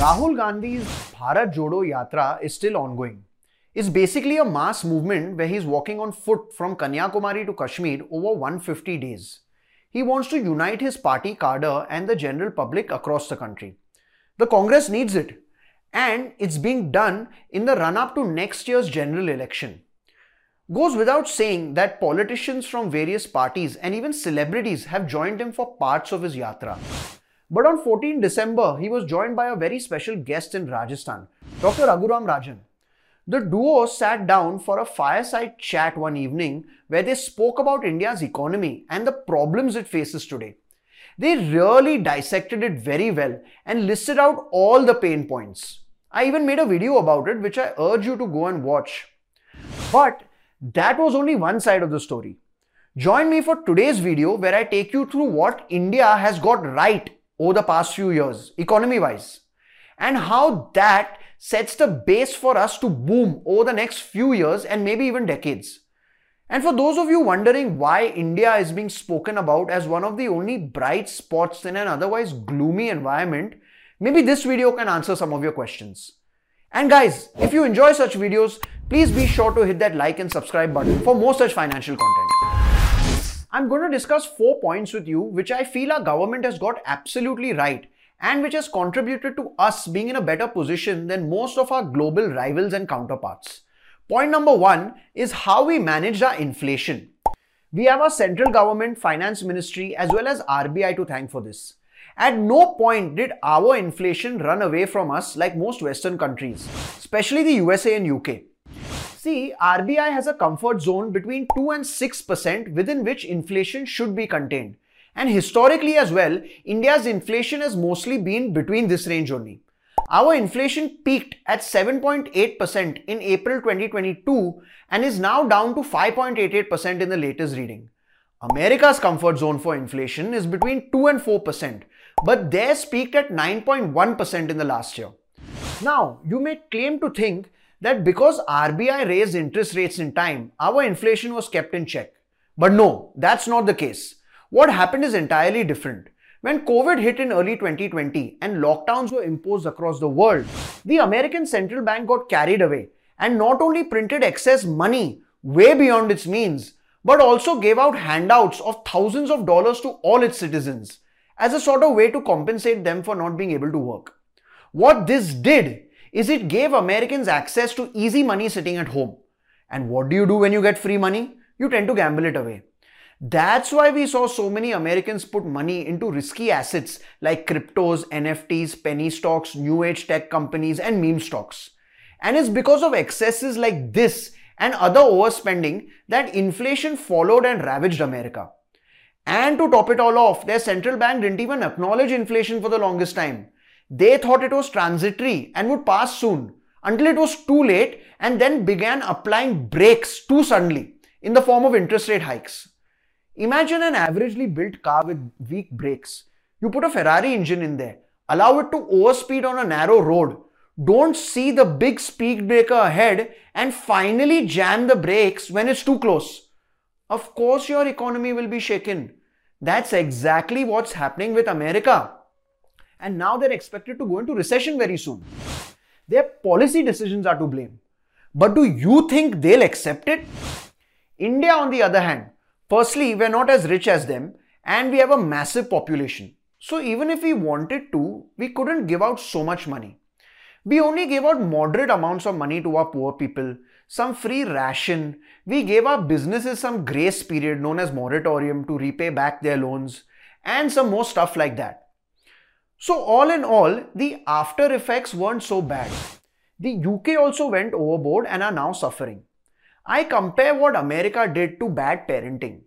Rahul Gandhi's Bharat Jodo Yatra is still ongoing. It's basically a mass movement where he's walking on foot from Kanyakumari to Kashmir over 150 days. He wants to unite his party cadre and the general public across the country. The Congress needs it, and it's being done in the run up to next year's general election. Goes without saying that politicians from various parties and even celebrities have joined him for parts of his yatra. But on 14 December, he was joined by a very special guest in Rajasthan, Dr. Raghuram Rajan. The duo sat down for a fireside chat one evening where they spoke about India's economy and the problems it faces today. They really dissected it very well and listed out all the pain points. I even made a video about it, which I urge you to go and watch. But that was only one side of the story. Join me for today's video where I take you through what India has got right over the past few years, economy wise, and how that sets the base for us to boom over the next few years and maybe even decades. And for those of you wondering why India is being spoken about as one of the only bright spots in an otherwise gloomy environment, maybe this video can answer some of your questions. And guys, if you enjoy such videos, please be sure to hit that like and subscribe button for more such financial content. I'm going to discuss four points with you which I feel our government has got absolutely right and which has contributed to us being in a better position than most of our global rivals and counterparts. Point number one is how we managed our inflation. We have our central government, finance ministry, as well as RBI to thank for this. At no point did our inflation run away from us like most Western countries, especially the USA and UK. See, RBI has a comfort zone between 2 and 6% within which inflation should be contained. And historically as well, India's inflation has mostly been between this range only. Our inflation peaked at 7.8% in April 2022 and is now down to 5.88% in the latest reading. America's comfort zone for inflation is between 2 and 4%, but theirs peaked at 9.1% in the last year. Now, you may claim to think that because RBI raised interest rates in time, our inflation was kept in check. But no, that's not the case. What happened is entirely different. When COVID hit in early 2020 and lockdowns were imposed across the world, the American central bank got carried away and not only printed excess money way beyond its means, but also gave out handouts of thousands of dollars to all its citizens as a sort of way to compensate them for not being able to work. What this did is it gave Americans access to easy money sitting at home. And what do you do when you get free money? You tend to gamble it away. That's why we saw so many Americans put money into risky assets like cryptos, NFTs, penny stocks, new age tech companies, and meme stocks. And it's because of excesses like this and other overspending that inflation followed and ravaged America. And to top it all off, their central bank didn't even acknowledge inflation for the longest time. They thought it was transitory and would pass soon until it was too late and then began applying brakes too suddenly in the form of interest rate hikes. Imagine an averagely built car with weak brakes. You put a Ferrari engine in there, allow it to overspeed on a narrow road, don't see the big speed breaker ahead and finally jam the brakes when it's too close. Of course, your economy will be shaken. That's exactly what's happening with America and now they're expected to go into recession very soon. Their policy decisions are to blame. But do you think they'll accept it? India, on the other hand, firstly, we're not as rich as them and we have a massive population. So even if we wanted to, we couldn't give out so much money. We only gave out moderate amounts of money to our poor people, some free ration. We gave our businesses some grace period known as moratorium to repay back their loans and some more stuff like that. So all in all, the after effects weren't so bad. The UK also went overboard and are now suffering. I compare what America did to bad parenting.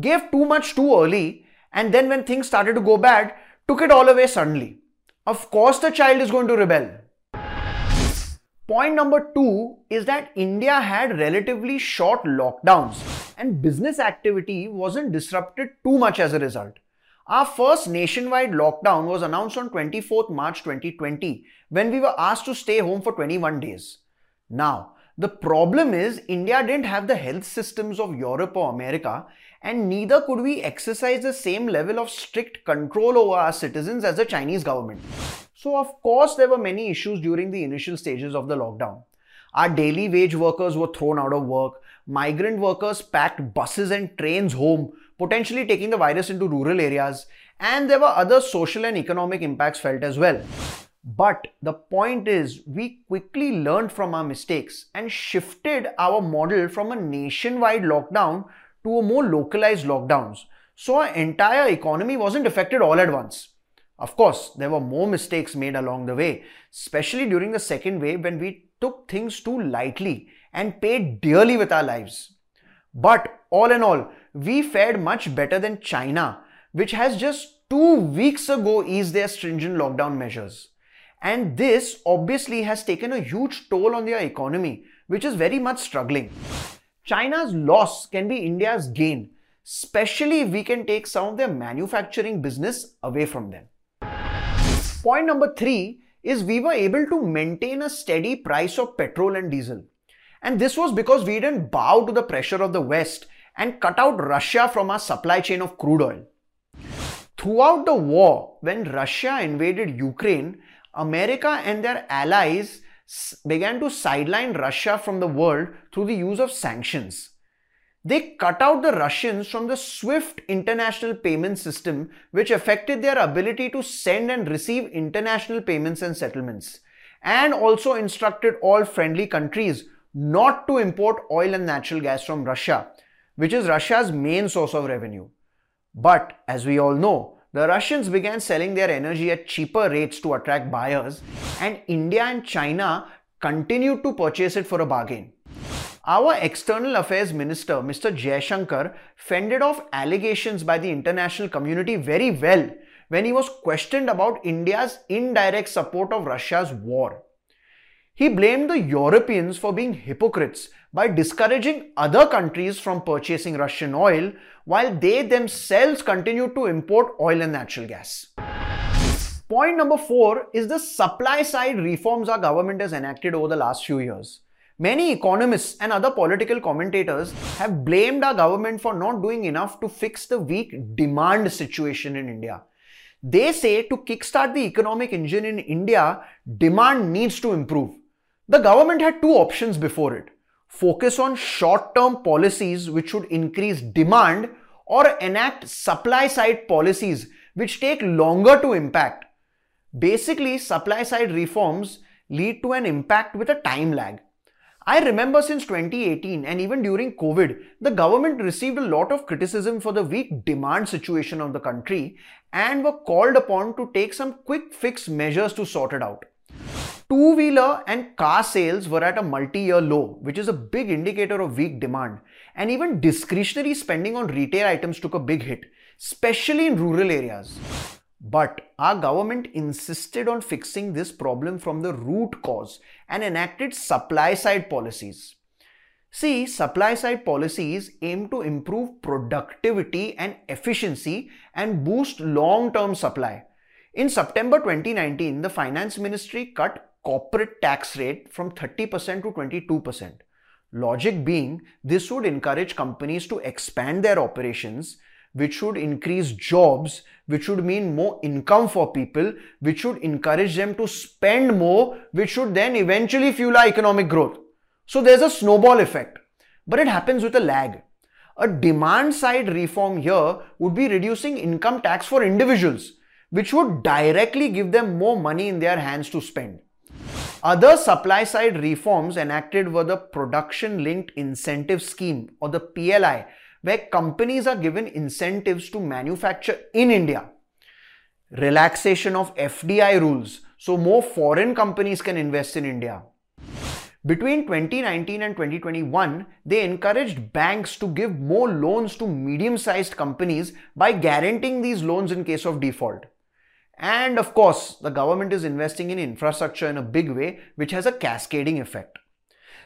Gave too much too early and then when things started to go bad, took it all away suddenly. Of course the child is going to rebel. Point number two is that India had relatively short lockdowns and business activity wasn't disrupted too much as a result. Our first nationwide lockdown was announced on 24th March 2020 when we were asked to stay home for 21 days. Now, the problem is India didn't have the health systems of Europe or America and neither could we exercise the same level of strict control over our citizens as the Chinese government. So, of course, there were many issues during the initial stages of the lockdown. Our daily wage workers were thrown out of work. Migrant workers packed buses and trains home, potentially taking the virus into rural areas. And there were other social and economic impacts felt as well. But the point is, we quickly learned from our mistakes and shifted our model from a nationwide lockdown to a more localized lockdowns. So our entire economy wasn't affected all at once. Of course, there were more mistakes made along the way, especially during the second wave when we took things too lightly and paid dearly with our lives. But all in all, we fared much better than China, which has just two weeks ago eased their stringent lockdown measures. And this obviously has taken a huge toll on their economy, which is very much struggling. China's loss can be India's gain, especially if we can take some of their manufacturing business away from them. Point number three is we were able to maintain a steady price of petrol and diesel. And this was because we didn't bow to the pressure of the West and cut out Russia from our supply chain of crude oil. Throughout the war, when Russia invaded Ukraine, America and their allies began to sideline Russia from the world through the use of sanctions. They cut out the Russians from the SWIFT international payment system, which affected their ability to send and receive international payments and settlements, and also instructed all friendly countries not to import oil and natural gas from Russia, which is Russia's main source of revenue. But as we all know, the Russians began selling their energy at cheaper rates to attract buyers, and India and China continued to purchase it for a bargain. Our External Affairs Minister, Mr. Jaishankar, fended off allegations by the international community very well when he was questioned about India's indirect support of Russia's war. He blamed the Europeans for being hypocrites by discouraging other countries from purchasing Russian oil while they themselves continued to import oil and natural gas. Point number four is the supply side reforms our government has enacted over the last few years. Many economists and other political commentators have blamed our government for not doing enough to fix the weak demand situation in India. They say to kickstart the economic engine in India, demand needs to improve. The government had two options before it focus on short term policies which should increase demand or enact supply side policies which take longer to impact. Basically, supply side reforms lead to an impact with a time lag. I remember since 2018 and even during COVID, the government received a lot of criticism for the weak demand situation of the country and were called upon to take some quick fix measures to sort it out. Two wheeler and car sales were at a multi year low, which is a big indicator of weak demand. And even discretionary spending on retail items took a big hit, especially in rural areas. But our government insisted on fixing this problem from the root cause and enacted supply side policies. See, supply side policies aim to improve productivity and efficiency and boost long term supply. In September 2019, the Finance Ministry cut corporate tax rate from 30% to 22%. Logic being, this would encourage companies to expand their operations, which should increase jobs, which would mean more income for people, which should encourage them to spend more, which should then eventually fuel our economic growth. So there's a snowball effect, but it happens with a lag. A demand side reform here would be reducing income tax for individuals, which would directly give them more money in their hands to spend. Other supply side reforms enacted were the Production Linked Incentive Scheme or the PLI, where companies are given incentives to manufacture in India. Relaxation of FDI rules, so more foreign companies can invest in India. Between 2019 and 2021, they encouraged banks to give more loans to medium sized companies by guaranteeing these loans in case of default. And of course, the government is investing in infrastructure in a big way, which has a cascading effect.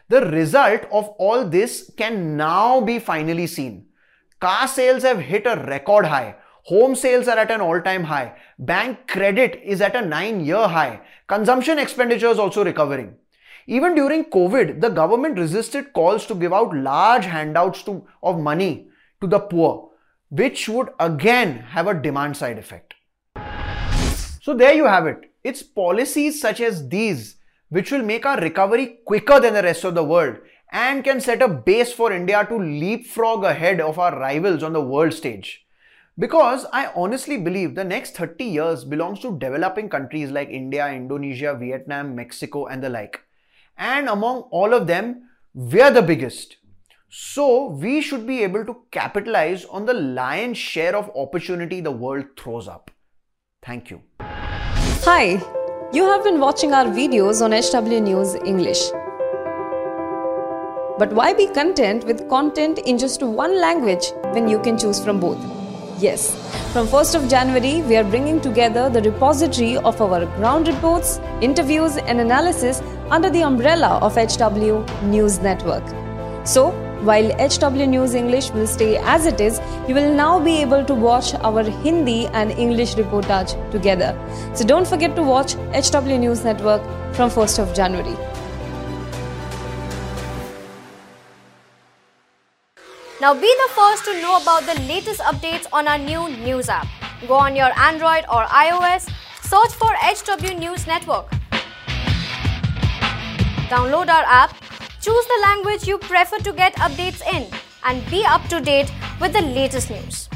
The result of all this can now be finally seen. Car sales have hit a record high. Home sales are at an all time high. Bank credit is at a nine year high. Consumption expenditure is also recovering. Even during COVID, the government resisted calls to give out large handouts to, of money to the poor, which would again have a demand side effect. So there you have it. It's policies such as these which will make our recovery quicker than the rest of the world and can set a base for India to leapfrog ahead of our rivals on the world stage. Because I honestly believe the next 30 years belongs to developing countries like India, Indonesia, Vietnam, Mexico, and the like. And among all of them, we're the biggest. So we should be able to capitalize on the lion's share of opportunity the world throws up. Thank you. Hi, you have been watching our videos on HW News English. But why be content with content in just one language when you can choose from both? Yes, from 1st of January, we are bringing together the repository of our ground reports, interviews, and analysis under the umbrella of HW News Network. So, while HW News English will stay as it is, you will now be able to watch our Hindi and English reportage together. So don't forget to watch HW News Network from 1st of January. Now be the first to know about the latest updates on our new news app. Go on your Android or iOS, search for HW News Network. Download our app Choose the language you prefer to get updates in and be up to date with the latest news.